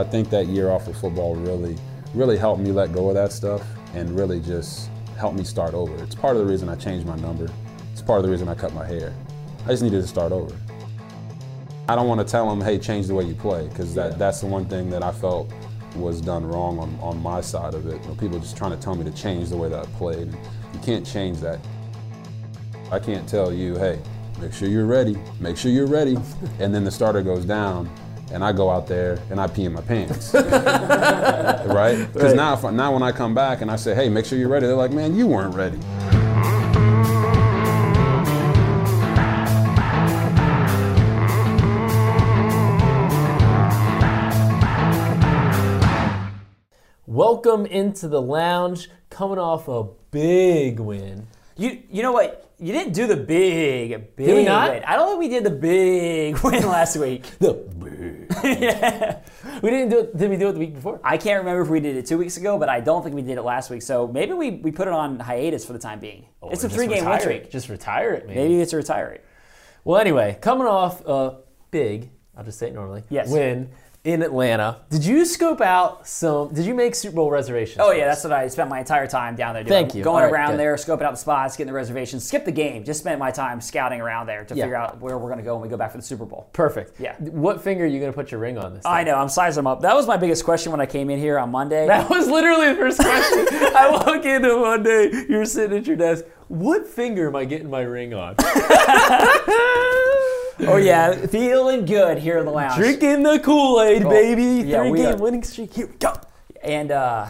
I think that year off of football really, really helped me let go of that stuff and really just helped me start over. It's part of the reason I changed my number. It's part of the reason I cut my hair. I just needed to start over. I don't want to tell them, hey, change the way you play, because that, that's the one thing that I felt was done wrong on, on my side of it. You know, people just trying to tell me to change the way that I played. You can't change that. I can't tell you, hey, make sure you're ready, make sure you're ready, and then the starter goes down, and I go out there and I pee in my pants, right? Because Right. now, if, now when I come back and I say, hey, make sure you're ready, they're like, man, you weren't ready. Welcome into the lounge, coming off a big win. You you know what? You didn't do the big big win. I don't think we did the big win last week. The big. yeah. We didn't do it. Did we do it the week before? I can't remember if we did it two weeks ago, but I don't think we did it last week. So maybe we, we put it on hiatus for the time being. Oh, it's a three game win streak. Just retire it, maybe. Maybe it's a retire it. Well, anyway, coming off a big, I'll just say it normally, Yes. win in Atlanta. Did you scope out some? Did you make Super Bowl reservations? Oh yeah, that's what I spent my entire time down there doing. Thank you. Going All around there, scoping out the spots, getting the reservations, skip the game. Just spent my time scouting around there to Yeah. figure out where we're going to go when we go back for the Super Bowl. perfect. Yeah. What finger are you going to put your ring on this? I know. I'm sizing them up. That was my biggest question when I came in here on Monday. That was literally the first question. I walk into one day, you're sitting at your desk. What finger am I getting my ring on? oh yeah, feeling good here in the lounge. Drinking the Kool Aid, baby. yeah, Three game are. winning streak. Here we go. And uh,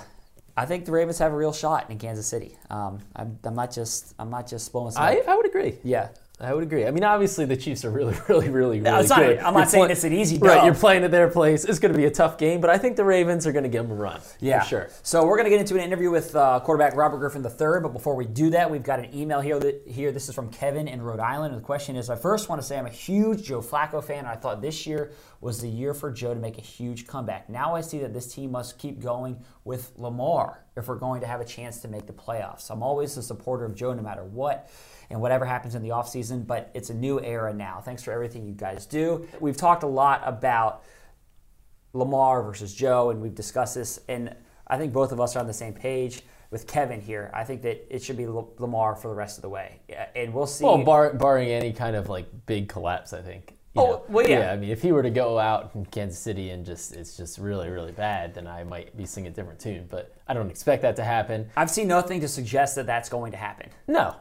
I think the Ravens have a real shot in Kansas City. Um, I'm, I'm not just I'm not just blowing. I, I would agree. yeah. I would agree. I mean, obviously the Chiefs are really, really, really, really it's not- good. I'm not saying it's an easy Right, you're playing at their place. It's going to be a tough game, but I think the Ravens are going to give them a run. Yeah, for sure. So we're going to get into an interview with uh, quarterback Robert Griffin III. But before we do that, we've got an email here. That, here, this is from Kevin in Rhode Island. And the question is: I first want to say I'm a huge Joe Flacco fan. And I thought this year was the year for Joe to make a huge comeback. Now I see that this team must keep going with Lamar if we're going to have a chance to make the playoffs. I'm always a supporter of Joe, no matter what. And whatever happens in the offseason, but it's a new era now. Thanks for everything you guys do. We've talked a lot about Lamar versus Joe, and we've discussed this, and I think both of us are on the same page with Kevin here. I think that it should be Lamar for the rest of the way, and we'll see. Well, bar, barring any kind of like big collapse, I think. you Oh, know. well, yeah. I mean, if he were to go out in Kansas City and just it's just really, really bad, then I might be singing a different tune. But I don't expect that to happen. I've seen nothing to suggest that that's going to happen. No,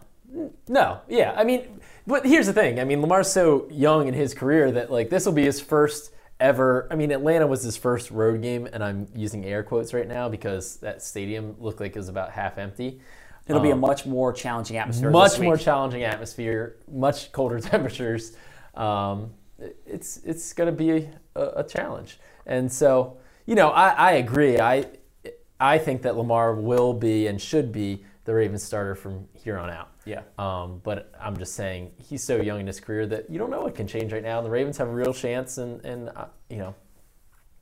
no, yeah. I mean, but here's the thing. I mean, Lamar's so young in his career that like this will be his first ever. I mean, Atlanta was his first road game, and I'm using air quotes right now because that stadium looked like it was about half empty. It'll be a much more challenging atmosphere. Um, Much more challenging atmosphere, much colder temperatures. Um, it's it's going to be a, a challenge, and so you know I, I agree. I I think that Lamar will be and should be the Ravens starter from here on out. Yeah. Um, but I'm just saying he's so young in his career that you don't know what can change right now. The Ravens have a real chance, and and uh, you know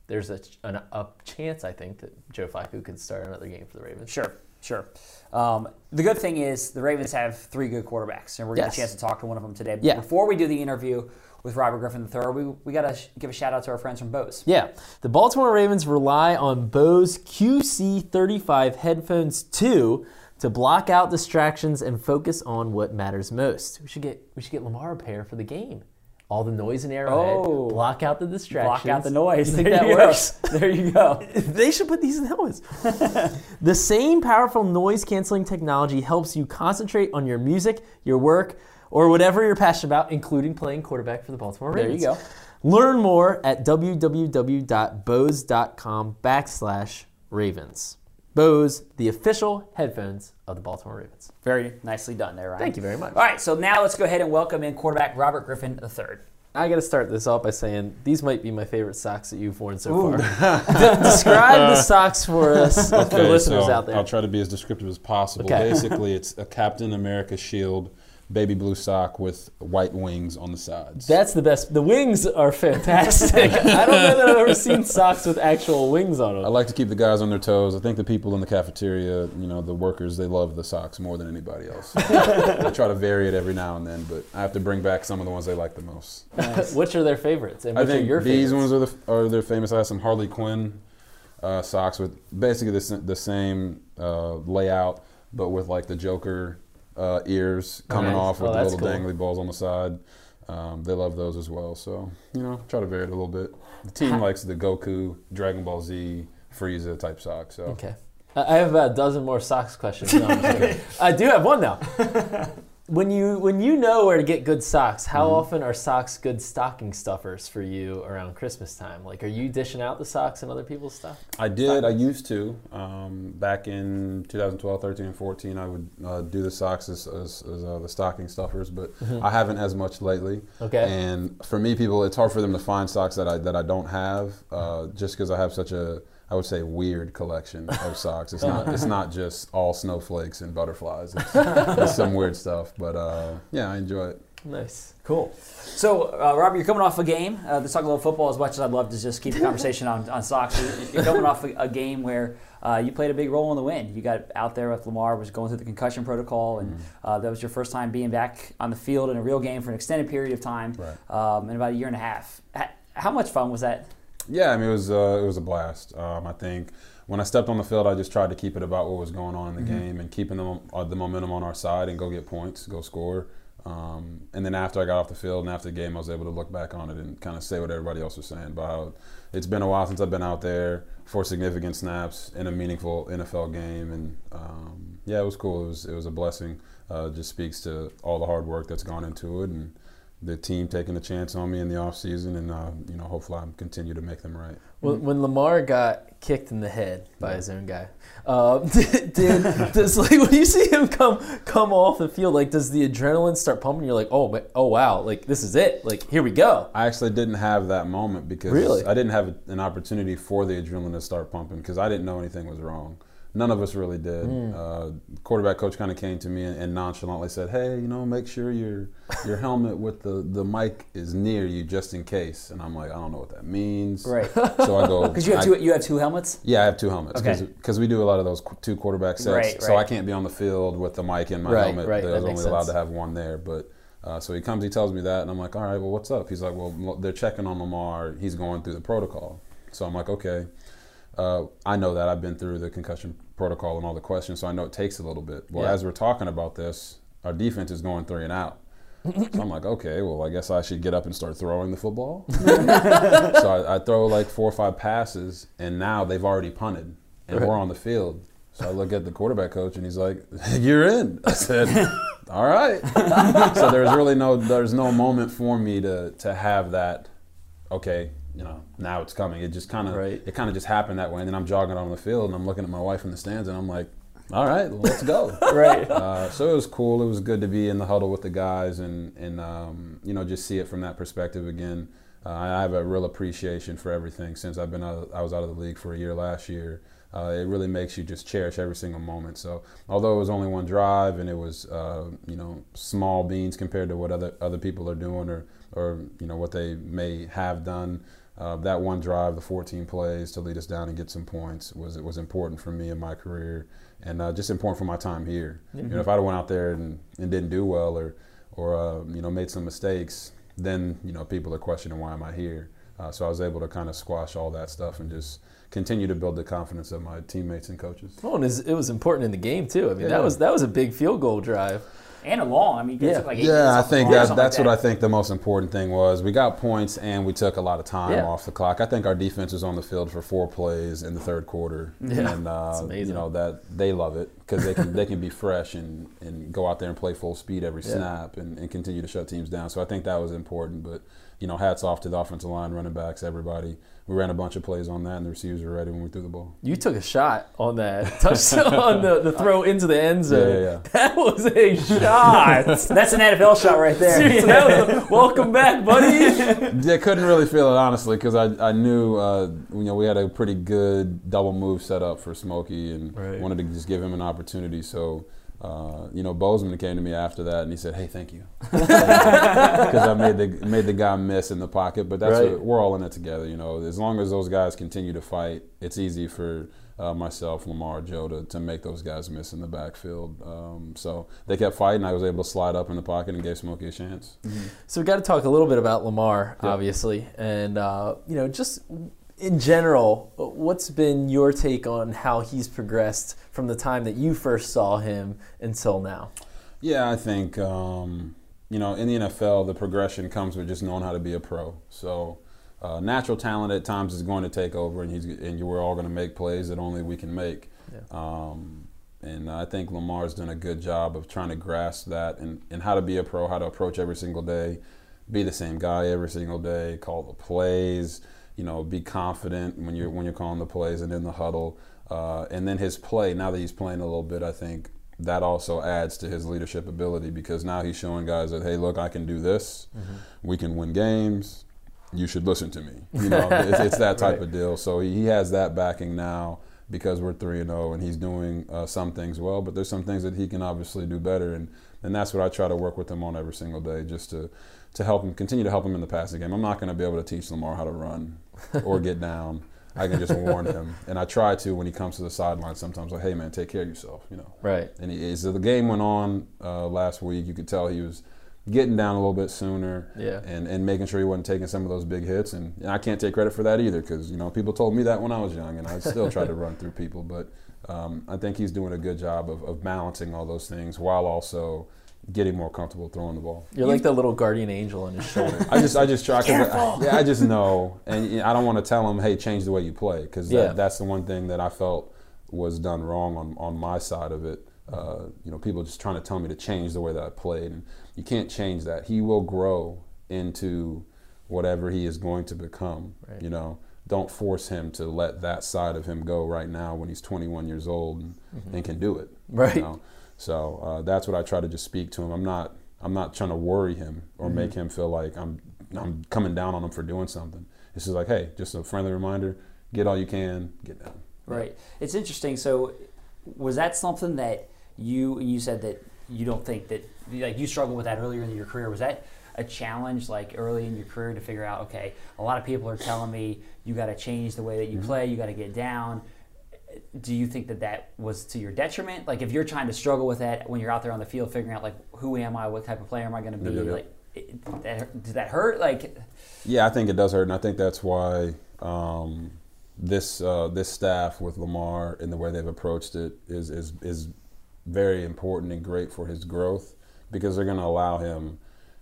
there's a, an, a chance I think that Joe Flacco could start another game for the Ravens. Sure, sure. Um, the good thing is the Ravens have three good quarterbacks, and we're going to Yes. get a chance to talk to one of them today. But Yeah. Before we do the interview with Robert Griffin III, we, we got to sh- give a shout out to our friends from Bose. Yeah, the Baltimore Ravens rely on Bose QC35 headphones 2 to block out distractions and focus on what matters most. We should get we should get Lamar a pair for the game. All the noise in Arrowhead, Oh. block out the distractions. Block out the noise. You think There that you go. works? There you go. they should put these in helmets. the same powerful noise canceling technology helps you concentrate on your music, your work, or whatever you're passionate about, including playing quarterback for the Baltimore Ravens. There you go. Learn more at www.bose.com backslash Ravens. Bose, the official headphones of the Baltimore Ravens. Very nicely done there, Ryan. Thank you very much. All right, so now let's go ahead and welcome in quarterback Robert Griffin III. I got to start this off by saying these might be my favorite socks that you've worn so far. De- describe the socks for us, for Okay, listeners so out there. I'll try to be as descriptive as possible. Okay. Basically, it's a Captain America shield baby blue sock with white wings on the sides. That's the best. The wings are fantastic. I don't know that I've ever seen socks with actual wings on them. I like to keep the guys on their toes. I think the people in the cafeteria, you know, the workers, they love the socks more than anybody else. I try to vary it every now and then, but I have to bring back some of the ones they like the most. which are their favorites? And I which are think your these favorites? ones are the are they're famous. I have some Harley Quinn uh, socks with basically the, the same uh, layout, but with like the Joker uh, ears coming Nice. off with Oh, the little cool. dangly balls on the side. Um, they love those as well. So you know, try to vary it a little bit. The team likes the Goku, Dragon Ball Z, Frieza type socks. So Okay. I have about a dozen more socks questions. No, I'm just kidding. I do have one though. when you when you know where to get good socks, how Mm-hmm. often are socks good stocking stuffers for you around Christmas time? Like, are you dishing out the socks and other people's stuff? I did. I used to. Um, back in 2012, 13, and 14, I would uh, do the socks as, as, as uh, the stocking stuffers, but I haven't as much lately. Okay. And for me, people, it's hard for them to find socks that I that I don't have, uh, just because I have such a, I would say, weird collection of socks. It's not. It's not just all snowflakes and butterflies. It's, it's some weird stuff, but uh, yeah, I enjoy it. Nice. Cool. So, uh, Robert, you're coming off a game. Uh, let's talk a little football. As much as I'd love to just keep the conversation on, on socks, you're, coming off a, a game where uh, you played a big role in the win. You got out there with Lamar, was going through the concussion protocol, and uh, that was your first time being back on the field in a real game for an extended period of time, Right. um, in about a year and a half. How much fun was that? Yeah, I mean it was uh, it was a blast. Um, I think when I stepped on the field, I just tried to keep it about what was going on in the game and keeping the, uh, the momentum on our side and go get points, go score. Um, and then after I got off the field and after the game, I was able to look back on it and kind of say what everybody else was saying about how it's been a while since I've been out there for significant snaps in a meaningful NFL game. And um, yeah, it was cool. It was it was a blessing. Uh, just speaks to all the hard work that's gone into it and the team taking a chance on me in the offseason and uh, you know hopefully I continue to make them right. When, when Lamar got kicked in the head by his own guy, uh, did, did does like when you see him come come off the field, like does the adrenaline start pumping? You're like, oh, oh wow, like this is it, like here we go. I actually didn't have that moment because Really? I didn't have an opportunity for the adrenaline to start pumping because I didn't know anything was wrong. None of us really did. Hmm. Uh, quarterback coach kind of came to me and, and nonchalantly said, "Hey, you know, make sure your your helmet with the, the mic is near you just in case." And I'm like, "I don't know what that means." Right. So I go Because you have I- two, you have two helmets. Yeah, I have two helmets Okay. because we do a lot of those two quarterback sets. Right, So I can't be on the field with the mic in my Right, helmet. right, I was only allowed sense. to have one there. But uh, so he comes, he tells me that, and I'm like, all right, well, what's up? He's like, well, they're checking on Lamar. He's going through the protocol. So I'm like, okay. Uh, I know that I've been through the concussion protocol and all the questions, so I know it takes a little bit. Well, Yeah. as we're talking about this, our defense is going three and out. So I'm like, okay, well, I guess I should get up and start throwing the football. so I, I throw like four or five passes, and now they've already punted, and we're on the field. So I look at the quarterback coach, and he's like, "You're in." I said, "All right." so there's really no there's no moment for me to to have that. Okay, you know, now it's coming. It just kind of Right. it kind of just happened that way, and then I'm jogging on the field, and I'm looking at my wife in the stands, and I'm like, "All right, let's go." Right. Uh, so it was cool. It was good to be in the huddle with the guys and and um, you know just see it from that perspective again. Uh, I have a real appreciation for everything since I've been out, I was out of the league for a year last year. Uh, it really makes you just cherish every single moment. So although it was only one drive and it was uh, you know small beans compared to what other other people are doing or or you know what they may have done. Uh, that one drive, the 14 plays to lead us down and get some points was it was important for me in my career and uh, just important for my time here. You know, if I'd have went out there and, and didn't do well or or uh, you know made some mistakes, then you know people are questioning why am I here. Uh, so I was able to kind of squash all that stuff and just continue to build the confidence of my teammates and coaches. Oh, and it was important in the game too. I mean, Yeah. that was that was a big field goal drive. And a long. I mean, it Yeah. took like eight Yeah, I think that, that's like what I think the most important thing was. We got points and we took a lot of time Yeah. off the clock. I think our defense was on the field for four plays in the third quarter, Yeah, and uh, that's amazing. you know that they love it because they can they can be fresh and, and go out there and play full speed every Yeah. snap and, and continue to shut teams down. So I think that was important. But you know, hats off to the offensive line, running backs, everybody. We ran a bunch of plays on that, and the receivers were ready when we threw the ball. You took a shot on that touchdown on the, the throw into the end zone. Yeah, yeah, yeah. That was a shot. That's an NFL shot right there. Seriously, that was a, welcome back, buddy. Yeah, couldn't really feel it honestly because I, I knew uh, you know we had a pretty good double move set up for Smokey and Right. wanted to just give him an opportunity. So uh, you know, Bozeman came to me after that and he said, "Hey, thank you," because I made the made the guy miss in the pocket. But that's Right. what, we're all in it together. You know, as long as those guys continue to fight, it's easy for uh, myself, Lamar, Joe to, to make those guys miss in the backfield. Um, so they kept fighting. I was able to slide up in the pocket and gave Smokey a chance. So we've got to talk a little bit about Lamar, Yeah. obviously, and uh, you know, just in general, what's been your take on how he's progressed from the time that you first saw him until now? Yeah, I think um, you know in the NFL the progression comes with just knowing how to be a pro. So uh, natural talent at times is going to take over, and he's and we're all going to make plays that only we can make. Yeah. Um, and I think Lamar's done a good job of trying to grasp that and, and how to be a pro, how to approach every single day, be the same guy every single day, call the plays, you know, be confident when you're when you're calling the plays and in the huddle. Uh, and then his play, now that he's playing a little bit, I think that also adds to his leadership ability because now he's showing guys that, hey, look, I can do this. We can win games. You should listen to me. You know, it's, it's that type Right. of deal. So he, he has that backing now because we're three and zero, and he's doing uh, some things well. But there's some things that he can obviously do better, and and that's what I try to work with him on every single day, just to to help him continue to help him in the passing game. I'm not going to be able to teach Lamar how to run or get down. I can just warn him, and I try to when he comes to the sideline. Sometimes like, hey man, take care of yourself, you know. Right. And he, as the game went on uh, last week, you could tell he was getting down a little bit sooner Yeah. and, and making sure he wasn't taking some of those big hits. And, and I can't take credit for that either because, you know, people told me that when I was young and I still tried to run through people. But um, I think he's doing a good job of, of balancing all those things while also getting more comfortable throwing the ball. You're like the little guardian angel on his shoulder. I just, I just try. 'cause I, yeah, I just know, and you know, I don't want to tell him, "Hey, change the way you play," because Yeah. that, that's the one thing that I felt was done wrong on on my side of it. Uh, you know, people just trying to tell me to change the way that I played, and you can't change that. He will grow into whatever he is going to become. Right. You know, don't force him to let that side of him go right now when he's 21 years old and, and can do it. Mm-hmm. Right. You know? So uh, that's what I try to just speak to him. I'm not I'm not trying to worry him or make Mm-hmm. him feel like I'm I'm coming down on him for doing something. It's just like, hey, just a friendly reminder: get all you can, get down. Right. It's interesting. So, was that something that you you said that you don't think that like you struggled with that earlier in your career? Was that a challenge like early in your career to figure out? Okay, a lot of people are telling me you got to change the way that you play. You got to get down. Do you think that that was to your detriment? Like if you're trying to struggle with that when you're out there on the field, figuring out like who am I, what type of player am I going to be? Yeah, yeah, yeah. Like, it, that, did that hurt? Like, Yeah, I think it does hurt, and I think that's why um, this uh, this staff with Lamar and the way they've approached it is is is very important and great for his growth because they're going to allow him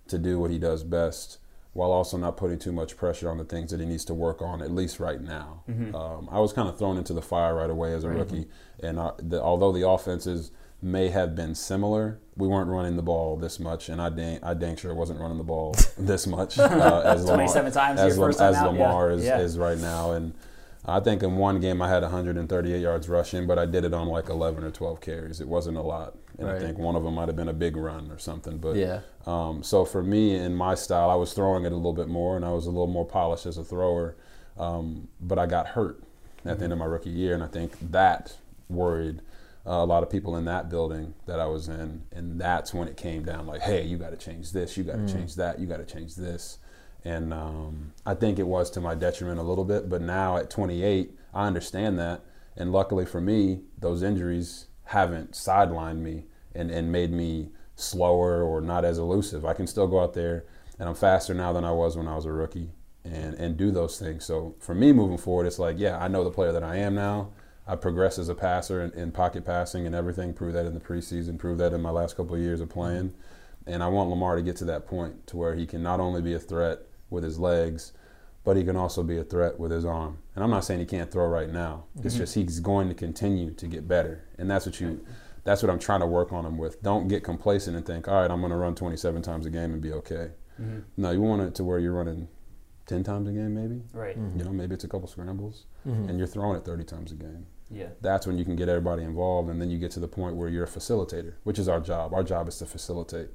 to do what he does best while also not putting too much pressure on the things that he needs to work on at least right now. Um, I was kind of thrown into the fire right away as a rookie, and uh, the, although the offenses may have been similar, we weren't running the ball this much, and I dang, I dang sure wasn't running the ball this much uh, as Lamar, as, your Lam- first time as out, yeah. Is, Yeah. is right now, and I think in one game I had 138 yards rushing, but I did it on like 11 or 12 carries. It wasn't a lot, and Right. I think one of them might have been a big run or something. But Yeah. um, so for me, in my style, I was throwing it a little bit more, and I was a little more polished as a thrower. Um, but I got hurt at the end of my rookie year, and I think that worried uh, a lot of people in that building that I was in, and that's when it came down. Like, hey, you got to change this, you got to change that, you got to change this, and um, I think it was to my detriment a little bit. But now at 28, I understand that, and luckily for me, those injuries haven't sidelined me and, and made me slower or not as elusive. I can still go out there, and I'm faster now than I was when I was a rookie and, and do those things. So for me moving forward, it's like, yeah, I know the player that I am now. I progress as a passer in, in pocket passing and everything. prove that in the preseason. prove that in my last couple of years of playing. And I want Lamar to get to that point to where he can not only be a threat with his legs, but he can also be a threat with his arm. And I'm not saying he can't throw right now. It's mm-hmm. just he's going to continue to get better, and that's what you. That's what I'm trying to work on him with. Don't get complacent and think, all right, I'm going to run 27 times a game and be okay. Mm-hmm. No, you want it to where you're running 10 times a game, maybe. right? You mm-hmm. know, maybe it's a couple scrambles, and you're throwing it 30 times a game. Yeah. That's when you can get everybody involved, and then you get to the point where you're a facilitator, which is our job. Our job is to facilitate.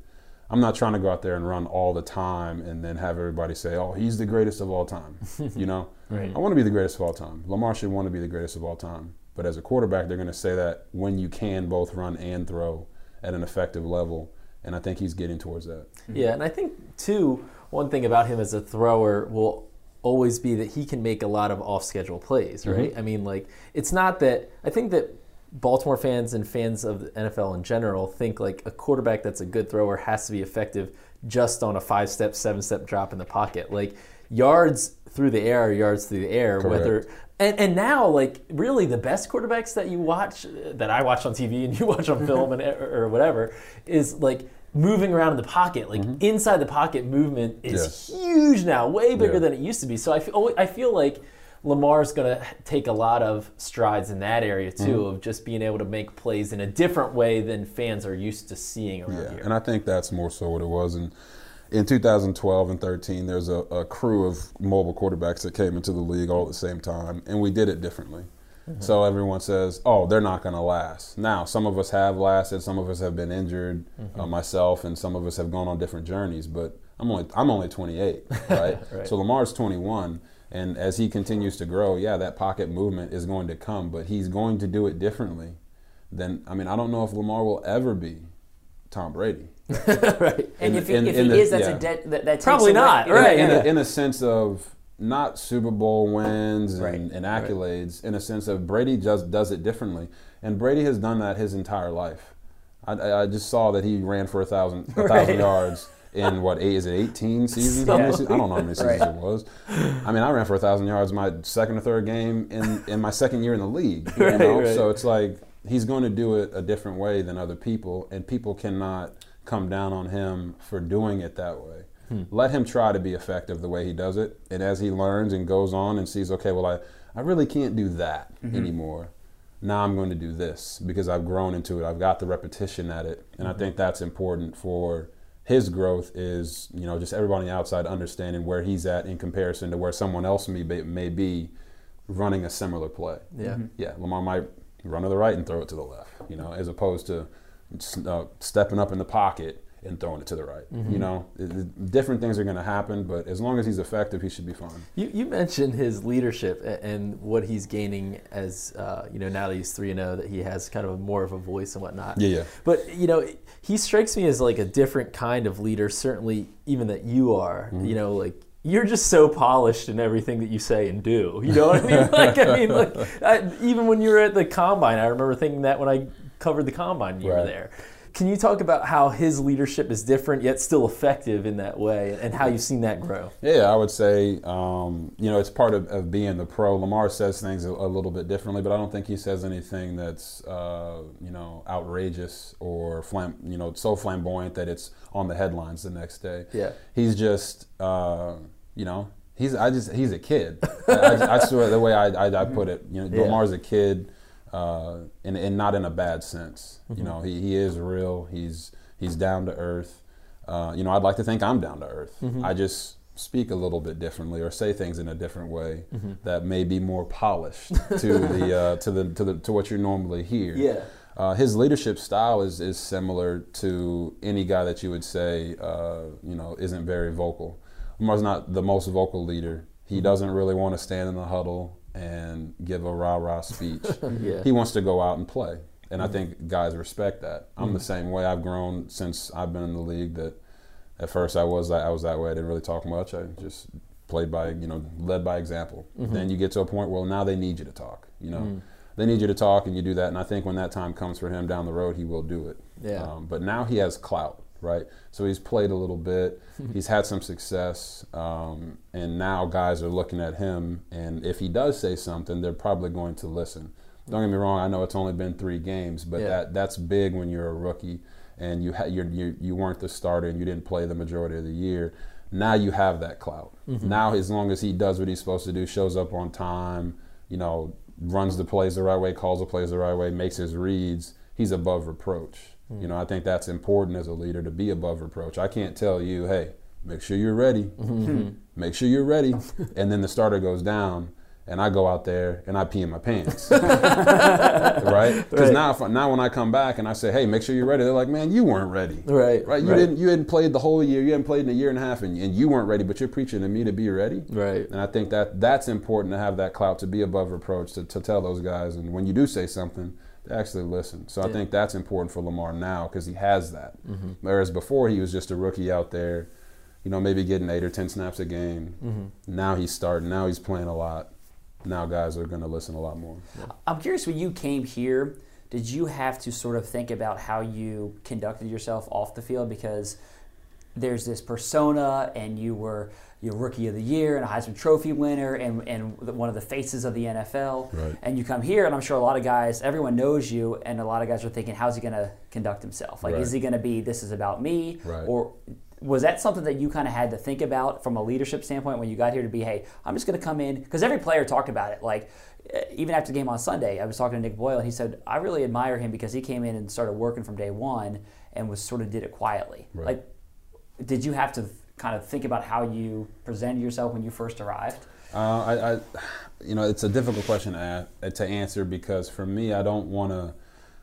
I'm not trying to go out there and run all the time and then have everybody say, "Oh, he's the greatest of all time." you know, Right. I want to be the greatest of all time. Lamar should want to be the greatest of all time. But as a quarterback, they're going to say that when you can both run and throw at an effective level. And I think he's getting towards that. Yeah, and I think too, one thing about him as a thrower will always be that he can make a lot of off-schedule plays, mm-hmm. right? I mean, like it's not that I think that Baltimore fans and fans of the NFL in general think like a quarterback that's a good thrower has to be effective just on a five-step, seven-step drop in the pocket. Like yards through the air, are yards through the air, whether and, and now like really the best quarterbacks that you watch that I watch on TV and you watch on film and or whatever is like moving around in the pocket like mm-hmm. inside the pocket movement is Yes. huge now way bigger Yeah. than it used to be so I feel, I feel like Lamar's going to take a lot of strides in that area too Mm-hmm. of just being able to make plays in a different way than fans are used to seeing around Yeah, here. and I think that's more so what it was. And in 2012 and 13, there's a, a crew of mobile quarterbacks that came into the league all at the same time, and we did it differently. So everyone says, "Oh, they're not going to last." Now, some of us have lasted, some of us have been injured, uh, myself, and some of us have gone on different journeys. But I'm only I'm only 28, right? Right. So Lamar's 21, and as he continues to grow, yeah, that pocket movement is going to come, but he's going to do it differently. Then I mean, I don't know if Lamar will ever be Tom Brady. right. And In- if he, in- if in he the- is, that's yeah. a debt that, that takes Probably away- not, yeah, right, in, yeah. a, in a sense of not Super Bowl wins and, Right. and accolades, in a sense of Brady just does it differently, and Brady has done that his entire life. I, I I just saw that he ran for a thousand a thousand Right. yards in what eight is it eighteen seasons? Many I don't know how many seasons Right. it was. I mean, I ran for a thousand yards my second or third game in in my second year in the league. You Right, know, right. so it's like he's going to do it a different way than other people, and people cannot come down on him for doing it that way. Hmm. Let him try to be effective the way he does it, and as he learns and goes on and sees, okay, well, I, I really can't do that mm-hmm. anymore. Now I'm going to do this because I've grown into it. I've got the repetition at it, and I mm-hmm. think that's important for his growth. Is you know just everybody on the outside understanding where he's at in comparison to where someone else may be, may be running a similar play. Yeah. Yeah, Lamar might run to the right and throw it to the left, you know, as opposed to uh, stepping up in the pocket and throwing it to the right. You know, It- it- different things are going to happen, but as long as he's effective, he should be fine. You, you mentioned his leadership a- and what he's gaining as uh, you know now that he's three and zero that he has kind of more of a voice and whatnot. Yeah, yeah. But you know he strikes me as like a different kind of leader. Certainly, even that you are. Mm-hmm. You know, like you're just so polished in everything that you say and do. You know what I mean? Like I mean, like I, even when you were at the combine, I remember thinking that when I covered the combine, you were there. Can you talk about how his leadership is different yet still effective in that way, and how you've seen that grow? Yeah, I would say, um, you know, it's part of, of being the pro. Lamar says things a, a little bit differently, but I don't think he says anything that's, uh, you know, outrageous or, flam- you know, so flamboyant that it's on the headlines the next day. Yeah. He's just, uh, you know, he's, I just, he's a kid. I, I, swear the way I, I, I put it, you know, Yeah. Lamar's a kid, uh, and, and not in a bad sense. You know, he, he is real. He's, he's down to earth. Uh, you know, I'd like to think I'm down to earth. I just speak a little bit differently or say things in a different way that may be more polished to the uh, to the to the to what you normally hear. Yeah. Uh, his leadership style is is similar to any guy that you would say uh, you know isn't very vocal. Lamar's not the most vocal leader. He doesn't really want to stand in the huddle and give a rah rah speech. Yeah. He wants to go out and play. And I think guys respect that. I'm the mm. same way. I've grown since I've been in the league. That at first I was I was that way. I didn't really talk much. I just played by you know led by example. Mm-hmm. Then you get to a point where now they need you to talk. You know, mm. they need you to talk, and you do that. And I think when that time comes for him down the road, he will do it. Yeah. Um, but now he has clout, right? So he's played a little bit. he's had some success, um, and now guys are looking at him. And if he does say something, they're probably going to listen. Don't get me wrong. I know it's only been three games, but Yeah. that that's big when you're a rookie and you, ha- you're, you you weren't the starter and you didn't play the majority of the year. Now you have that clout. Now, as long as he does what he's supposed to do, shows up on time, you know, runs the plays the right way, calls the plays the right way, makes his reads, he's above reproach. You know, I think that's important as a leader to be above reproach. I can't tell you, hey, make sure you're ready, mm-hmm. make sure you're ready, and then the starter goes down. And I go out there and I pee in my pants, right? Because Right. now, if, now when I come back and I say, "Hey, make sure you're ready," they're like, "Man, you weren't ready." Right, Right. You right. didn't. You hadn't played the whole year. You hadn't played in a year and a half, and, and you weren't ready. But you're preaching to me to be ready. Right. And I think that that's important to have that clout to be above reproach to, to tell those guys. And when you do say something, Actually listen. So I think that's important for Lamar now because he has that. Mm-hmm. Whereas before he was just a rookie out there, you know, maybe getting eight or ten snaps a game. Mm-hmm. Now he's starting. Now he's playing a lot. Now guys are going to listen a lot more. I'm curious when you came here, did you have to sort of think about how you conducted yourself off the field because there's this persona and you were your rookie of the year and a Heisman Trophy winner and, and one of the faces of the NFL. Right. And you come here and I'm sure a lot of guys, everyone knows you and a lot of guys are thinking, how's he going to conduct himself? Like, is he going to be, this is about me? Right. Or was that something that you kind of had to think about from a leadership standpoint when you got here to be, hey, I'm just going to come in? Because every player talked about it. Like, even after the game on Sunday, I was talking to Nick Boyle, and he said, I really admire him because he came in and started working from day one and was sort of did it quietly. Right. Like, did you have to kind of think about how you presented yourself when you first arrived? Uh, I, I, you know, it's a difficult question to, to answer because for me, I don't want to.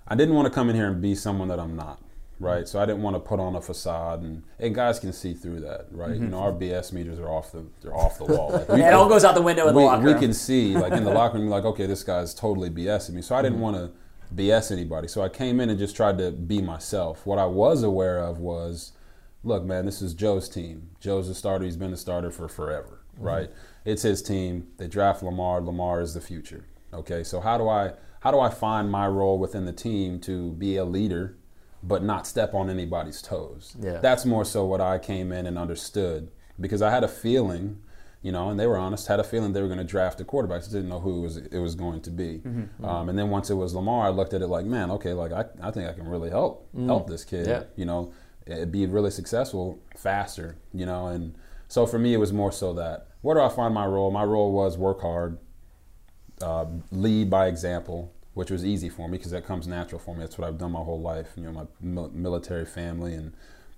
I didn't want to come in here and be someone that I'm not, right? So I didn't want to put on a facade, and, and guys can see through that, right? You know, our BS meters are off the they're off the wall. Like, we Mm-hmm. It all goes out the window in the we, locker we room. can see like in the locker room, like okay, this guy's totally BSing me. So I Mm-hmm. didn't want to BS anybody. So I came in and just tried to be myself. What I was aware of was, look, man, this is Joe's team. Joe's the starter. He's been the starter for forever, Mm-hmm. right? It's his team. They draft Lamar. Lamar is the future. Okay, so how do I how do I find my role within the team to be a leader, but not step on anybody's toes? Yeah. That's more so what I came in and understood because I had a feeling, you know, and they were honest, had a feeling they were going to draft a quarterback. Just didn't know who it was, it was going to be. Um, and then once it was Lamar, I looked at it like, man, okay, like I, I think I can really help help this kid. Yeah. You know, be really successful faster. You know, and so for me, it was more so that where do I find my role? My role was work hard, uh, lead by example, which was easy for me because that comes natural for me. That's what I've done my whole life. You know, my mil- military family and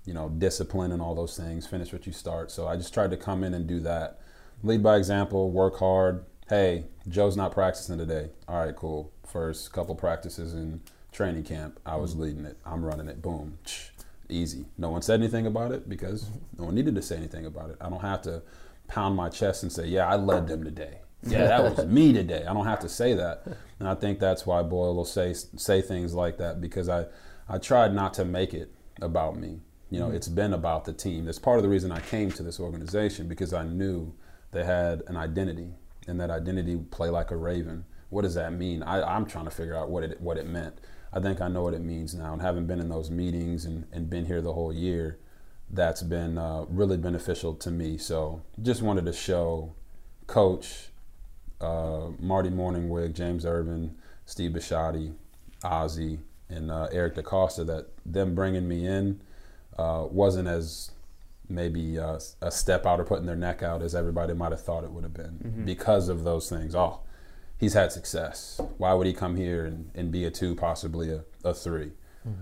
you know discipline and all those things. Finish what you start. So I just tried to come in and do that. Lead by example, work hard. Hey, Joe's not practicing today. All right, cool. First couple practices in training camp, I was leading it. I'm running it. Boom. Easy. No one said anything about it because no one needed to say anything about it. I don't have to pound my chest and say, yeah, I led them today. Yeah, that was me today. I don't have to say that. And I think that's why Boyle will say say things like that because I, I tried not to make it about me. You know, it's been about the team. That's part of the reason I came to this organization because I knew they had an identity and that identity play like a raven. What does that mean? I, I'm trying to figure out what it what it meant. I think I know what it means now, and having been in those meetings and, and been here the whole year, that's been uh, really beneficial to me. So just wanted to show Coach uh, Marty Mornhinweg, James Urban, Steve Bisciotti, Ozzie, and uh, Eric DeCosta that them bringing me in uh, wasn't as maybe uh, a step out or putting their neck out as everybody might have thought it would have been because of those things. Oh, he's had success. Why would he come here and, and be a two, possibly a, a 3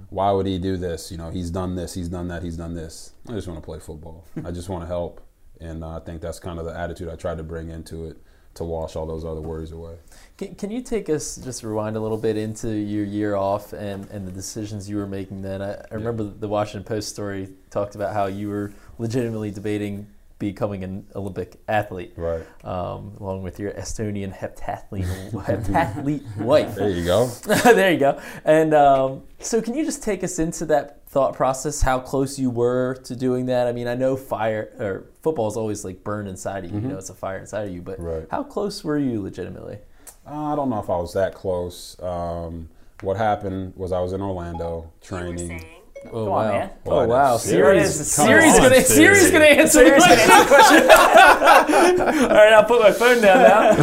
Why would he do this? You know, he's done this, he's done that, he's done this. I just want to play football. I just want to help. And uh, I think that's kind of the attitude I tried to bring into it to wash all those other worries away. Can, can you take us just rewind a little bit into your year off and, and the decisions you were making then? I, I remember the Washington Post story talked about how you were legitimately debating becoming an Olympic athlete, Right. um, along with your Estonian heptathlete, heptathlete wife. There you go. there you go. And um, so, can you just take us into that thought process? How close you were to doing that? I mean, I know fire or football is always like burned inside of you. You know, it's a fire inside of you. But Right. how close were you legitimately? Uh, I don't know if I was that close. Um, what happened was I was in Orlando training. Oh Come wow! on, man. Oh What? wow! Serious? Siri's Come Siri's gonna Siri. Siri's gonna answer the question. All right, I'll put my phone down now.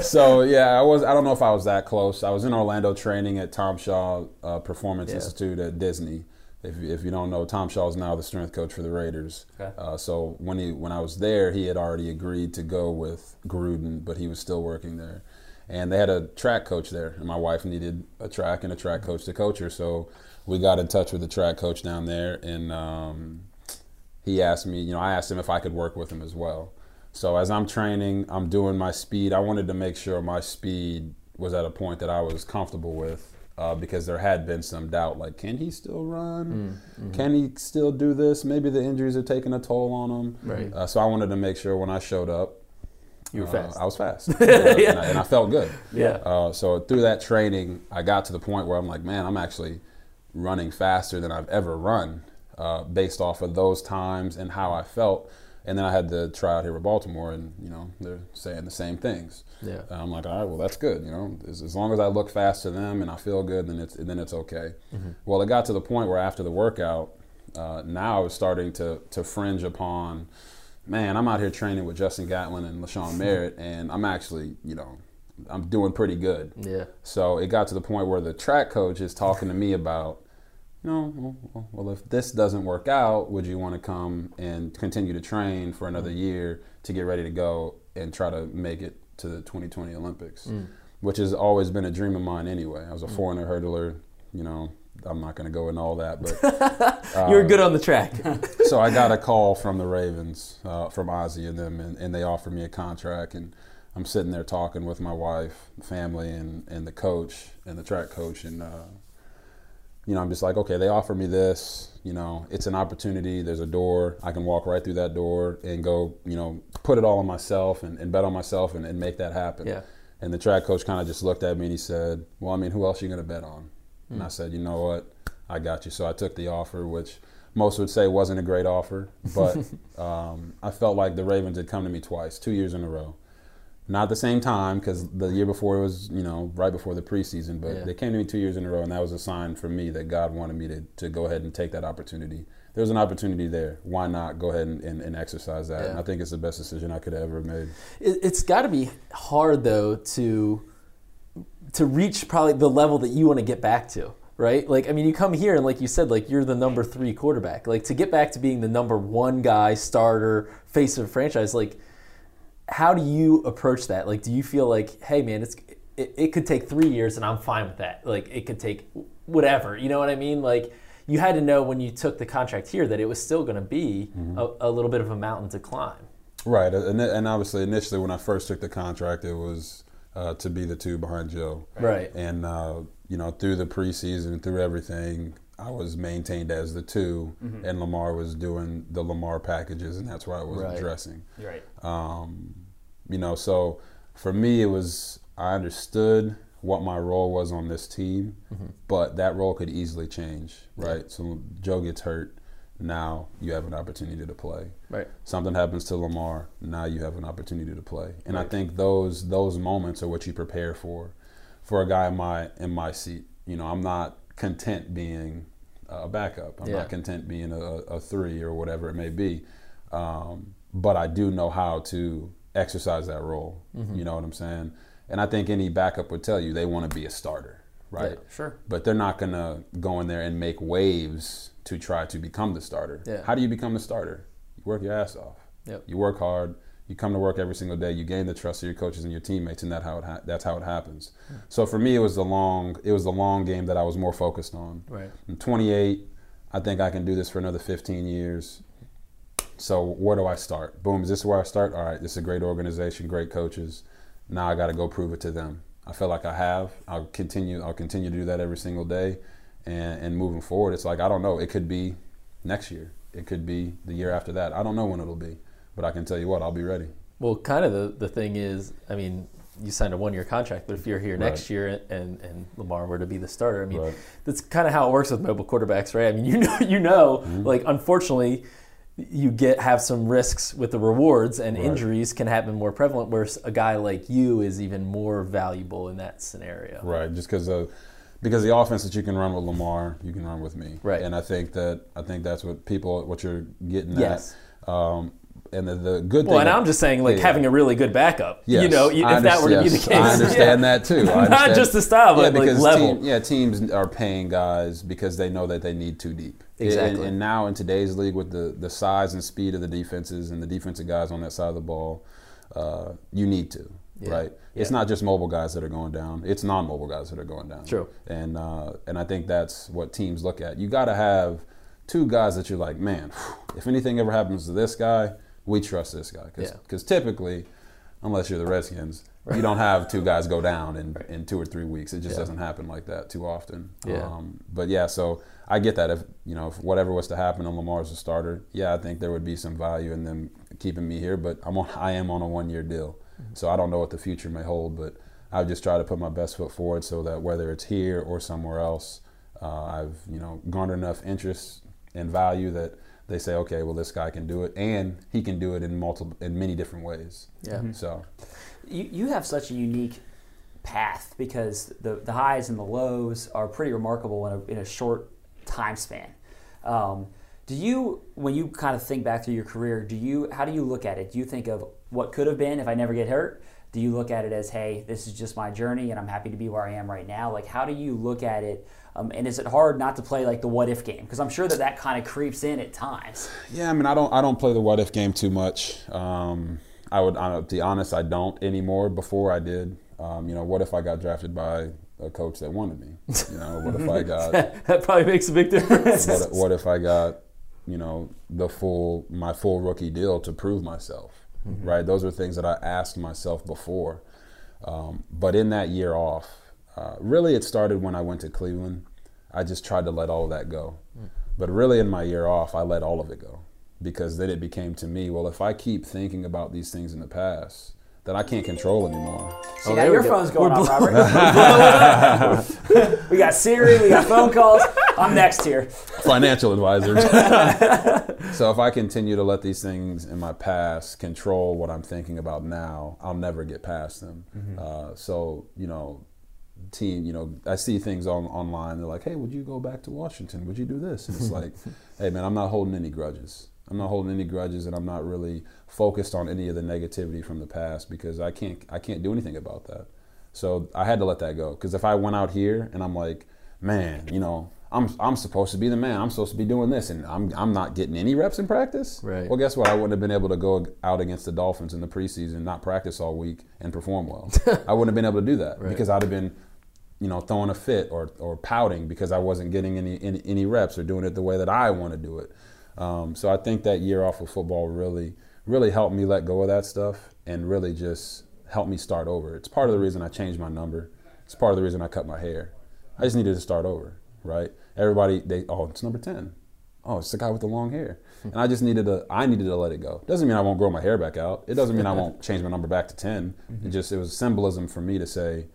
so yeah, I was. I don't know if I was that close. I was in Orlando training at Tom Shaw uh, Performance Yeah. Institute at Disney. If, if you don't know, Tom Shaw is now the strength coach for the Raiders. Okay. Uh, so when he when I was there, he had already agreed to go with Gruden, but he was still working there. And they had a track coach there, and my wife needed a track and a track coach to coach her. So we got in touch with the track coach down there, and um, he asked me, you know, I asked him if I could work with him as well. So as I'm training, I'm doing my speed. I wanted to make sure my speed was at a point that I was comfortable with uh, because there had been some doubt, like, can he still run? Can he still do this? Maybe the injuries are taking a toll on him. Right. Uh, so I wanted to make sure when I showed up, You were uh, fast. I was fast, and, I, and I felt good. Yeah. Uh, so through that training, I got to the point where I'm like, man, I'm actually running faster than I've ever run, uh, based off of those times and how I felt. And then I had to try out here with Baltimore, and you know they're saying the same things. Yeah. And I'm like, all right, well that's good. You know, as, as long as I look fast to them and I feel good, then it's then it's okay. Well, it got to the point where after the workout, uh, now I was starting to to fringe upon, man, I'm out here training with Justin Gatlin and LaShawn Merritt, and I'm actually, you know, I'm doing pretty good. Yeah. So it got to the point where the track coach is talking to me about, you know, well, well, if this doesn't work out, would you want to come and continue to train for another mm. year to get ready to go and try to make it to the 2020 Olympics? Mm. Which has always been a dream of mine anyway. I was a mm. 400 hurdler, you know. I'm not going to go into all that, but you were good uh, on the track. so I got a call from the Ravens, uh, from Ozzie and them, and, and they offered me a contract. And I'm sitting there talking with my wife, family, and, and the coach and the track coach. And, uh, you know, I'm just like, okay, they offer me this. You know, it's an opportunity. There's a door. I can walk right through that door and go, you know, put it all on myself and, and bet on myself and, and make that happen. Yeah. And the track coach kind of just looked at me and he said, well, I mean, who else are you going to bet on? And I said, you know what? I got you. So I took the offer, which most would say wasn't a great offer, but um, I felt like the Ravens had come to me twice, two years in a row. Not at the same time, because the year before it was, you know, right before the preseason, but Yeah. they came to me two years in a row, and that was a sign for me that God wanted me to, to go ahead and take that opportunity. There's an opportunity there. Why not go ahead and, and, and exercise that? Yeah. And I think it's the best decision I could have ever made. It, it's got to be hard though to to reach probably the level that you want to get back to, right? Like, I mean, you come here and like you said, like you're the number three quarterback. Like to get back to being the number one guy, starter, face of a franchise, like how do you approach that? Like, do you feel like, hey, man, it's it, it could take three years and I'm fine with that. Like, it could take whatever. You know what I mean? Like, you had to know when you took the contract here that it was still going to be a, a little bit of a mountain to climb. Right, and, and obviously initially when I first took the contract, it was uh, to be the two behind Joe. Right. And uh, you know, through the preseason, through everything, I was maintained as the 2 and Lamar was doing the Lamar packages, and that's why I was Right. addressing. Right. Um, you know, so for me, it was I understood what my role was on this team, but that role could easily change. Right. So Joe gets hurt. Now you have an opportunity to play Right. something happens to Lamar, now you have an opportunity to play. And I think those those moments are what you prepare for. For a guy in my in my seat, you know, I'm not content being a backup. I'm Yeah. not content being a, a three or whatever it may be. Um, but I do know how to exercise that role. Mm-hmm. You know what I'm saying? And I think any backup would tell you they want to be a starter, right? Yeah, sure. But they're not going to go in there and make waves to try to become the starter. Yeah. How do you become the starter? You work your ass off. Yep. You work hard. You come to work every single day. You gain the trust of your coaches and your teammates, and that how it ha- that's how it happens. Hmm. So for me, it was the long it was the long game that I was more focused on. Right. I'm 28. I think I can do this for another 15 years. So where do I start? Boom. Is this where I start? All right. This is a great organization, great coaches. Now I got to go prove it to them. I feel like I have. I'll continue. I'll continue to do that every single day, and, and moving forward, it's like I don't know. It could be next year. It could be the year after that. I don't know when it'll be, but I can tell you what. I'll be ready. Well, kind of the, the thing is, I mean, you signed a one year contract, but if you're here next Right. year and, and Lamar were to be the starter, I mean, Right. that's kind of how it works with mobile quarterbacks, right? I mean, you know, you know, Mm-hmm. like unfortunately, you get have some risks with the rewards, and Right. injuries can happen more prevalent. Whereas a guy like you is even more valuable in that scenario. Right, just because of because the offense that you can run with Lamar, you can run with me. Right. and I think that I think that's what people what you're getting Yes. at. Um, and the, the good Well, thing. Well, and I'm just saying, like Yeah. having a really good backup. You know, if I that were to be the case, I understand Yeah. that too. I Not just the style, but, yeah, like, level. team- yeah, teams are paying guys because they know that they need too deep. Exactly. And, and now in today's league, with the the size and speed of the defenses and the defensive guys on that side of the ball, uh, you need to. Yeah. Right. It's not just mobile guys that are going down. It's non-mobile guys that are going down. True. And uh, and I think that's what teams look at. You got to have two guys that you're like, man, if anything ever happens to this guy, we trust this guy. Yeah. Because typically, unless you're the Redskins, you don't have two guys go down in, in two or three weeks. It just Yeah. doesn't happen like that too often. Yeah. Um, but yeah, so I get that. If you know, if whatever was to happen and Lamar as a starter, yeah, I think there would be some value in them keeping me here, but I'm on, I am on a one year deal. So I don't know what the future may hold, but I've just try to put my best foot forward so that whether it's here or somewhere else, uh, I've you know garnered enough interest and value that they say, okay, well this guy can do it, and he can do it in multiple in many different ways. Yeah. So You, you have such a unique path because the, the highs and the lows are pretty remarkable in a, in a short time span. Um, do you, when you kind of think back through your career, do you, how do you look at it? Do you think of what could have been if I never get hurt? Do you look at it as, hey, this is just my journey and I'm happy to be where I am right now? Like, how do you look at it? Um, and is it hard not to play like the what if game? Because I'm sure that that kind of creeps in at times. Yeah, I mean, I don't, I don't play the what if game too much. Um, I would, to be honest, I don't anymore. Before I did. Um, you know, what if I got drafted by a coach that wanted me? You know, what if I got, that probably makes a big difference. what, what if I got, you know, the full, my full rookie deal to prove myself, right? Those are things that I asked myself before. Um, but in that year off, uh, really, it started when I went to Cleveland. I just tried to let all of that go. But really, in my year off, I let all of it go because then it became to me, well, if I keep thinking about these things in the past that I can't control anymore. See, Oh, now your go. phone's going We're off, Robert. we got Siri, we got phone calls. I'm next here. financial advisors. so if I continue to let these things in my past control what I'm thinking about now, I'll never get past them. Uh, so you know, team, you know, I see things on online. They're like, "Hey, would you go back to Washington? Would you do this?" And it's like, "Hey, man, I'm not holding any grudges. I'm not holding any grudges, and I'm not really focused on any of the negativity from the past because I can't I can't do anything about that. So I had to let that go because if I went out here and I'm like, man, you know, I'm I'm supposed to be the man. I'm supposed to be doing this, and I'm I'm not getting any reps in practice. Right. Well, guess what? I wouldn't have been able to go out against the Dolphins in the preseason, not practice all week, and perform well. I wouldn't have been able to do that because I'd have been, you know, throwing a fit or or pouting because I wasn't getting any any, any reps or doing it the way that I want to do it. Um, so I think that year off of football really really helped me let go of that stuff and really just helped me start over. It's part of the reason I changed my number. It's part of the reason I cut my hair. I just needed to start over, right? Everybody, they, oh, it's number 10. Oh, it's the guy with the long hair. And I just needed to, I needed to let it go. Doesn't mean I won't grow my hair back out. It doesn't mean I won't change my number back to 10. It just, it was symbolism for me to say,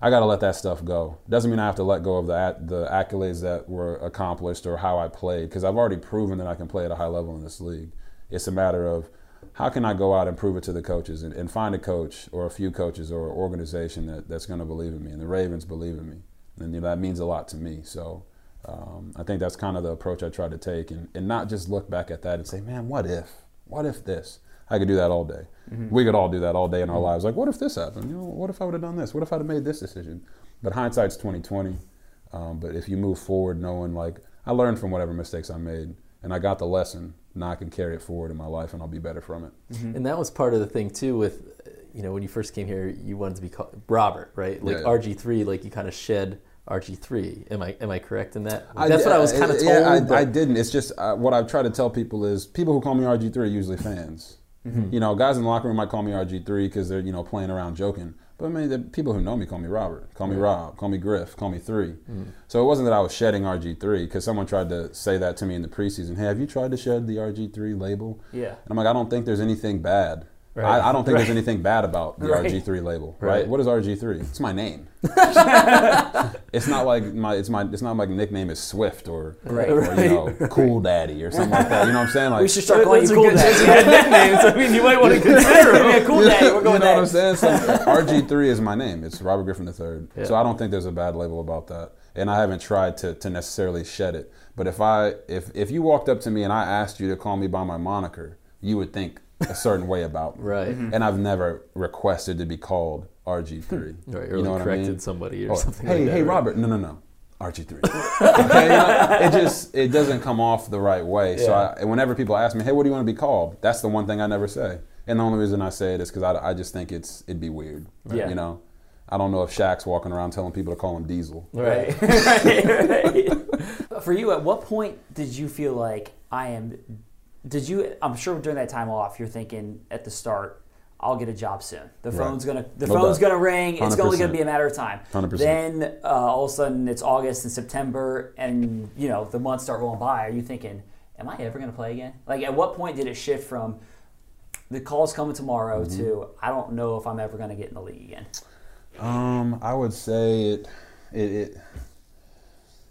I got to let that stuff go. Doesn't mean I have to let go of the, the accolades that were accomplished or how I played, because I've already proven that I can play at a high level in this league. It's a matter of how can I go out and prove it to the coaches and, and find a coach or a few coaches or an organization that, that's going to believe in me. And the Ravens believe in me. And you know, that means a lot to me. So um, I think that's kind of the approach I try to take and, and not just look back at that and say, man, what if? What if this? I could do that all day. We could all do that all day in our lives. Like, what if this happened? You know, what if I would have done this? What if I'd have made this decision? But hindsight's twenty twenty. Um, but if you move forward, knowing like I learned from whatever mistakes I made, and I got the lesson, now I can carry it forward in my life, and I'll be better from it. And that was part of the thing too with, uh, you know, when you first came here, you wanted to be called Robert, right? Like Yeah. RG three, like you kind of shed RG three. Am I am I correct in that? That's what I was kind of told. Yeah, I, but- I didn't. It's just uh, what I've tried to tell people is people who call me RG3 are usually fans. Mm-hmm. You know, guys in the locker room might call me RG3 because they're you know playing around joking. But I mean, the people who know me call me Robert, call me Rob, call me Griff, call me 3 Mm-hmm. So it wasn't that I was shedding RG3 because someone tried to say that to me in the preseason. Hey, have you tried to shed the RG3 label? Yeah. And I'm like, I don't think there's anything bad. Right. I, I don't think Right. there's anything bad about the Right. RG3 label, right? Right. What is RG3? It's my name. it's not like my it's my it's not my nickname is Swift or, Right. or you know Cool Daddy or something like that. You know what I'm saying? Like We should start calling you Those are Cool good- Dad. those are good nicknames. I mean, you might want to consider them. yeah, Cool Dad. We're you know what I'm saying? So RG3 is my name. It's Robert Griffin III. Yeah. So I don't think there's a bad label about that. And I haven't tried to, to necessarily shed it. But if I if if you walked up to me and I asked you to call me by my moniker, you would think a certain way about me. Right. Mm-hmm. And I've never requested to be called RG3. Right, you or know like what I corrected mean? somebody or Oh, something. hey, like that, hey, right? Robert. No, no, no. RG3. okay, you know, it just it doesn't come off the right way. So I, whenever people ask me, "Hey, what do you want to be called?" That's the one thing I never say. And the only reason I say it is because I, I just think it's it'd be weird. Yeah. You know, I don't know if Shaq's walking around telling people to call him Diesel. Right. right, right. For you, at what point did you feel like I am? Did you? I'm sure during that time off, you're thinking at the start, I'll get a job soon. The Right. phone's gonna, the No phone's doubt. gonna ring. It's only gonna be a matter of time. 100%. Then uh, all of a sudden it's August and September, and you know the months start rolling by. Are you thinking, am I ever gonna play again? Like, at what point did it shift from? the call's coming tomorrow Mm-hmm. to I don't know if I'm ever going to get in the league again. Um, I would say it, it, it.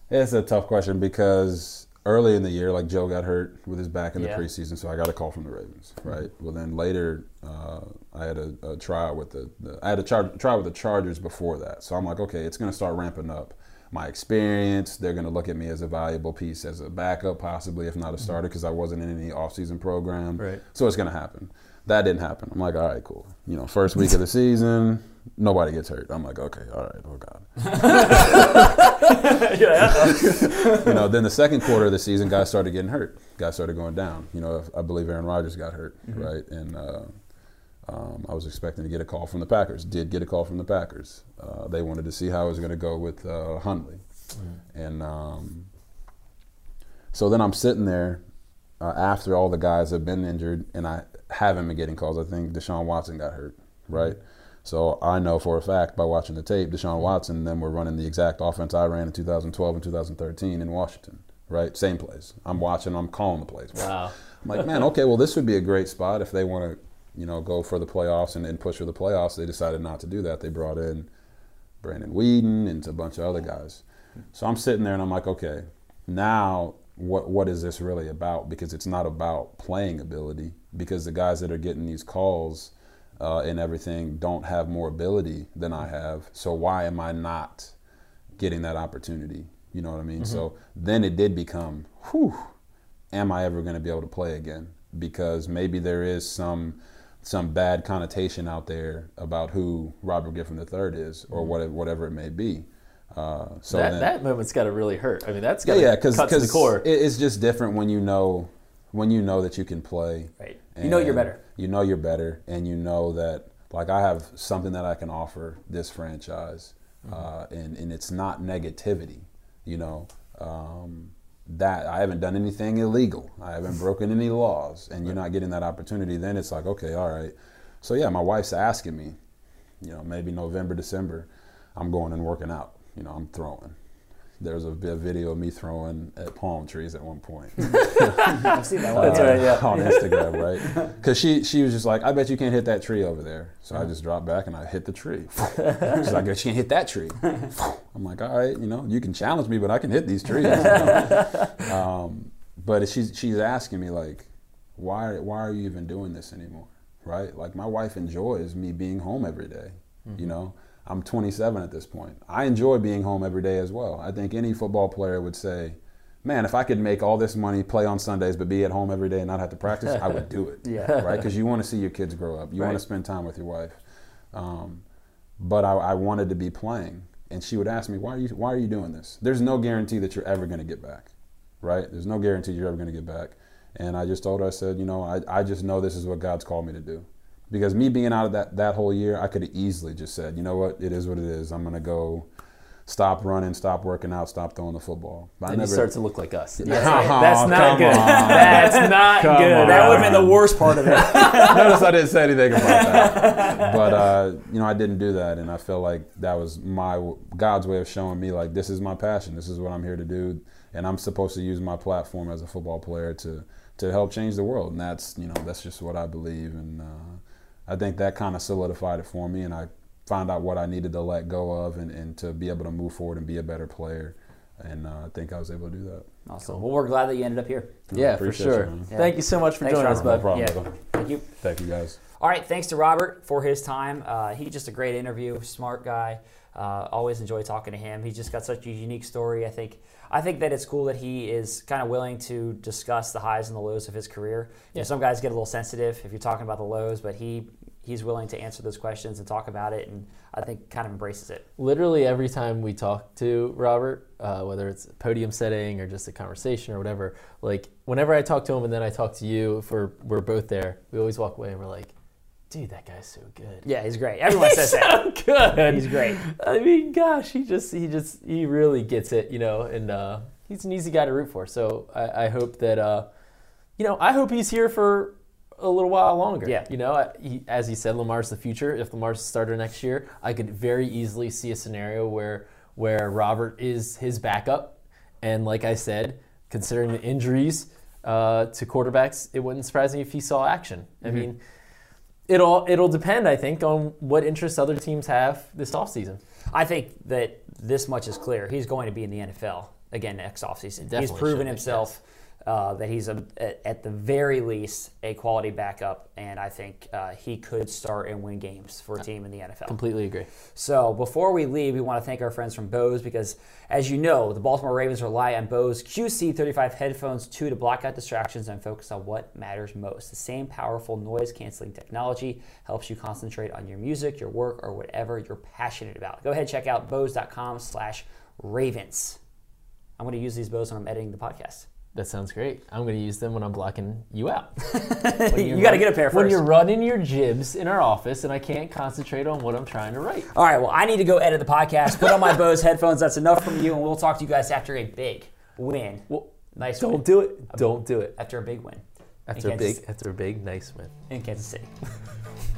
It's a tough question because early in the year, like Joe got hurt with his back in the Yeah. preseason, so I got a call from the Ravens, right? Well, then later, uh, I had a, a trial with the, the I had a char- trial with the Chargers before that, so I'm like, okay, it's going to start ramping up. My experience, they're going to look at me as a valuable piece, as a backup, possibly, if not a starter, because I wasn't in any offseason program. Right. So it's going to happen. That didn't happen. I'm like, all right, cool. You know, first week of the season, nobody gets hurt. I'm like, okay, all right, oh God. you know, then the second quarter of the season, guys started getting hurt. Guys started going down. You know, I believe Aaron Rodgers got hurt, right? And uh, um, I was expecting to get a call from the Packers. Did get a call from the Packers. Uh, they wanted to see how I was going to go with uh, Hundley, and um, so then I'm sitting there uh, after all the guys have been injured, and I haven't been getting calls. I think Deshaun Watson got hurt, right? So I know for a fact by watching the tape, Deshaun Watson and them were running the exact offense I ran in 2012 and 2013 in Washington, right? Same plays. I'm watching, I'm calling the plays. Wow. I'm like, man, okay, well, this would be a great spot if they want to, you know, go for the playoffs and, and push for the playoffs. They decided not to do that. They brought in Brandon Weeden and a bunch of other guys. So I'm sitting there and I'm like, okay, now what what is this really about? Because it's not about playing ability. Because the guys that are getting these calls uh, and everything don't have more ability than I have. So why am I not getting that opportunity? You know what I mean? So then it did become, whew, am I ever going to be able to play again? Because maybe there is some some bad connotation out there about who Robert Griffin III is, or whatever, whatever it may be. Uh, so that, then, that moment's got to really hurt. I mean, that's got to yeah, because the core. it's just different when you know when you know that you can play. Right. You know you're better. You know you're better, and you know that like I have something that I can offer this franchise, Mm-hmm. uh, and and it's not negativity. You know um, that I haven't done anything illegal. I haven't broken any laws, and you're not getting that opportunity. Then it's like okay, all right. So yeah, my wife's asking me, you know, maybe November, December, I'm going and working out. You know, I'm throwing. There's a, a video of me throwing at palm trees at one point I've seen that one. That's right, yeah. on Instagram, right? Because she she was just like, I bet you can't hit that tree over there. So I just dropped back and I hit the tree. She's like, I bet you can't hit that tree. I'm like, all right, you know, you can challenge me, but I can hit these trees. you know? um, but she's she's asking me like, why why are you even doing this anymore, right? Like my wife enjoys me being home every day, You know, I'm 27 at this point. I enjoy being home every day as well. I think any football player would say, man, if I could make all this money, play on Sundays, but be at home every day and not have to practice, I would do it. Yeah. Right? Because you want to see your kids grow up. You want to spend time with your wife. Um, but I, I wanted to be playing, and she would ask me, "Why are you Why are you doing this?" There's no guarantee that you're ever going to get back, right? There's no guarantee you're ever going to get back. And I just told her, I said, you know, I, I just know this is what God's called me to do. Because me being out of that, that whole year, I could have easily just said, you know what, it is what it is. I'm going to go stop running, stop working out, stop throwing the football. But I And you never, start to look like us. Oh, That's not good. on. That's not Come good. on. That would have been the worst part of it. Notice I didn't say anything about that. But uh, you know, I didn't do that, and I feel like that was my God's way of showing me like this is my passion. This is what I'm here to do, and I'm supposed to use my platform as a football player to to help change the world. And that's you know that's just what I believe, and uh, I think that kind of solidified it for me, and I found out what I needed to let go of, and, and to be able to move forward and be a better player. And uh, I think I was able to do that. Awesome. Well, we're glad that you ended up here. Yeah, for Appreciate you, sure. Yeah. Thank you so much for Thanks, joining us, Robert. No bud. problem. Yeah. Thank you. Thank you guys. All right, thanks to Robert for his time. Uh, he's just a great interview, smart guy. Uh, always enjoy talking to him. He's just got such a unique story. I think I think that it's cool that he is kind of willing to discuss the highs and the lows of his career. You know, some guys get a little sensitive if you're talking about the lows, but he he's willing to answer those questions and talk about it, and I think kind of embraces it. Literally every time we talk to Robert, uh, whether it's a podium setting or just a conversation or whatever, like whenever I talk to him and then I talk to you, if we're, we're both there, we always walk away and we're like, dude, that guy's so good. Yeah, he's great. Everyone says that. so good. He's great. I mean, gosh, he just he just he really gets it, you know, and uh, he's an easy guy to root for. So I, I hope that uh, you know, I hope he's here for a little while longer. Yeah. You know, I- he, as he said, Lamar's the future. If Lamar's the starter next year, I could very easily see a scenario where where Robert is his backup, and like I said, considering the injuries uh, to quarterbacks, it wouldn't surprise me if he saw action. I mean. It'll it'll depend, I think, on what interests other teams have this offseason. I think that this much is clear. He's going to be in the NFL again next offseason. He's proven himself uh, that he's a, at- at the very least a quality backup, and I think uh, he could start and win games for a team in the NFL. Completely agree. So before we leave, we want to thank our friends from Bose because, as you know, the Baltimore Ravens rely on Bose QC35 headphones too to block out distractions and focus on what matters most. The same powerful noise canceling technology helps you concentrate on your music, your work, or whatever you're passionate about. Go ahead and check out Bose.com/ravens. I'm going to use these Bose when I'm editing the podcast. That sounds great. I'm going to use them when I'm blocking you out. you got to get a pair of When you're running your jibs in our office and I can't concentrate on what I'm trying to write. All right, well, I need to go edit the podcast. Put on my Bose headphones. That's enough from you, and we'll talk to you guys after a big win. Well, Nice don't win. do it. Don't do it. after a big win After a big, after a big, nice win. in Kansas City.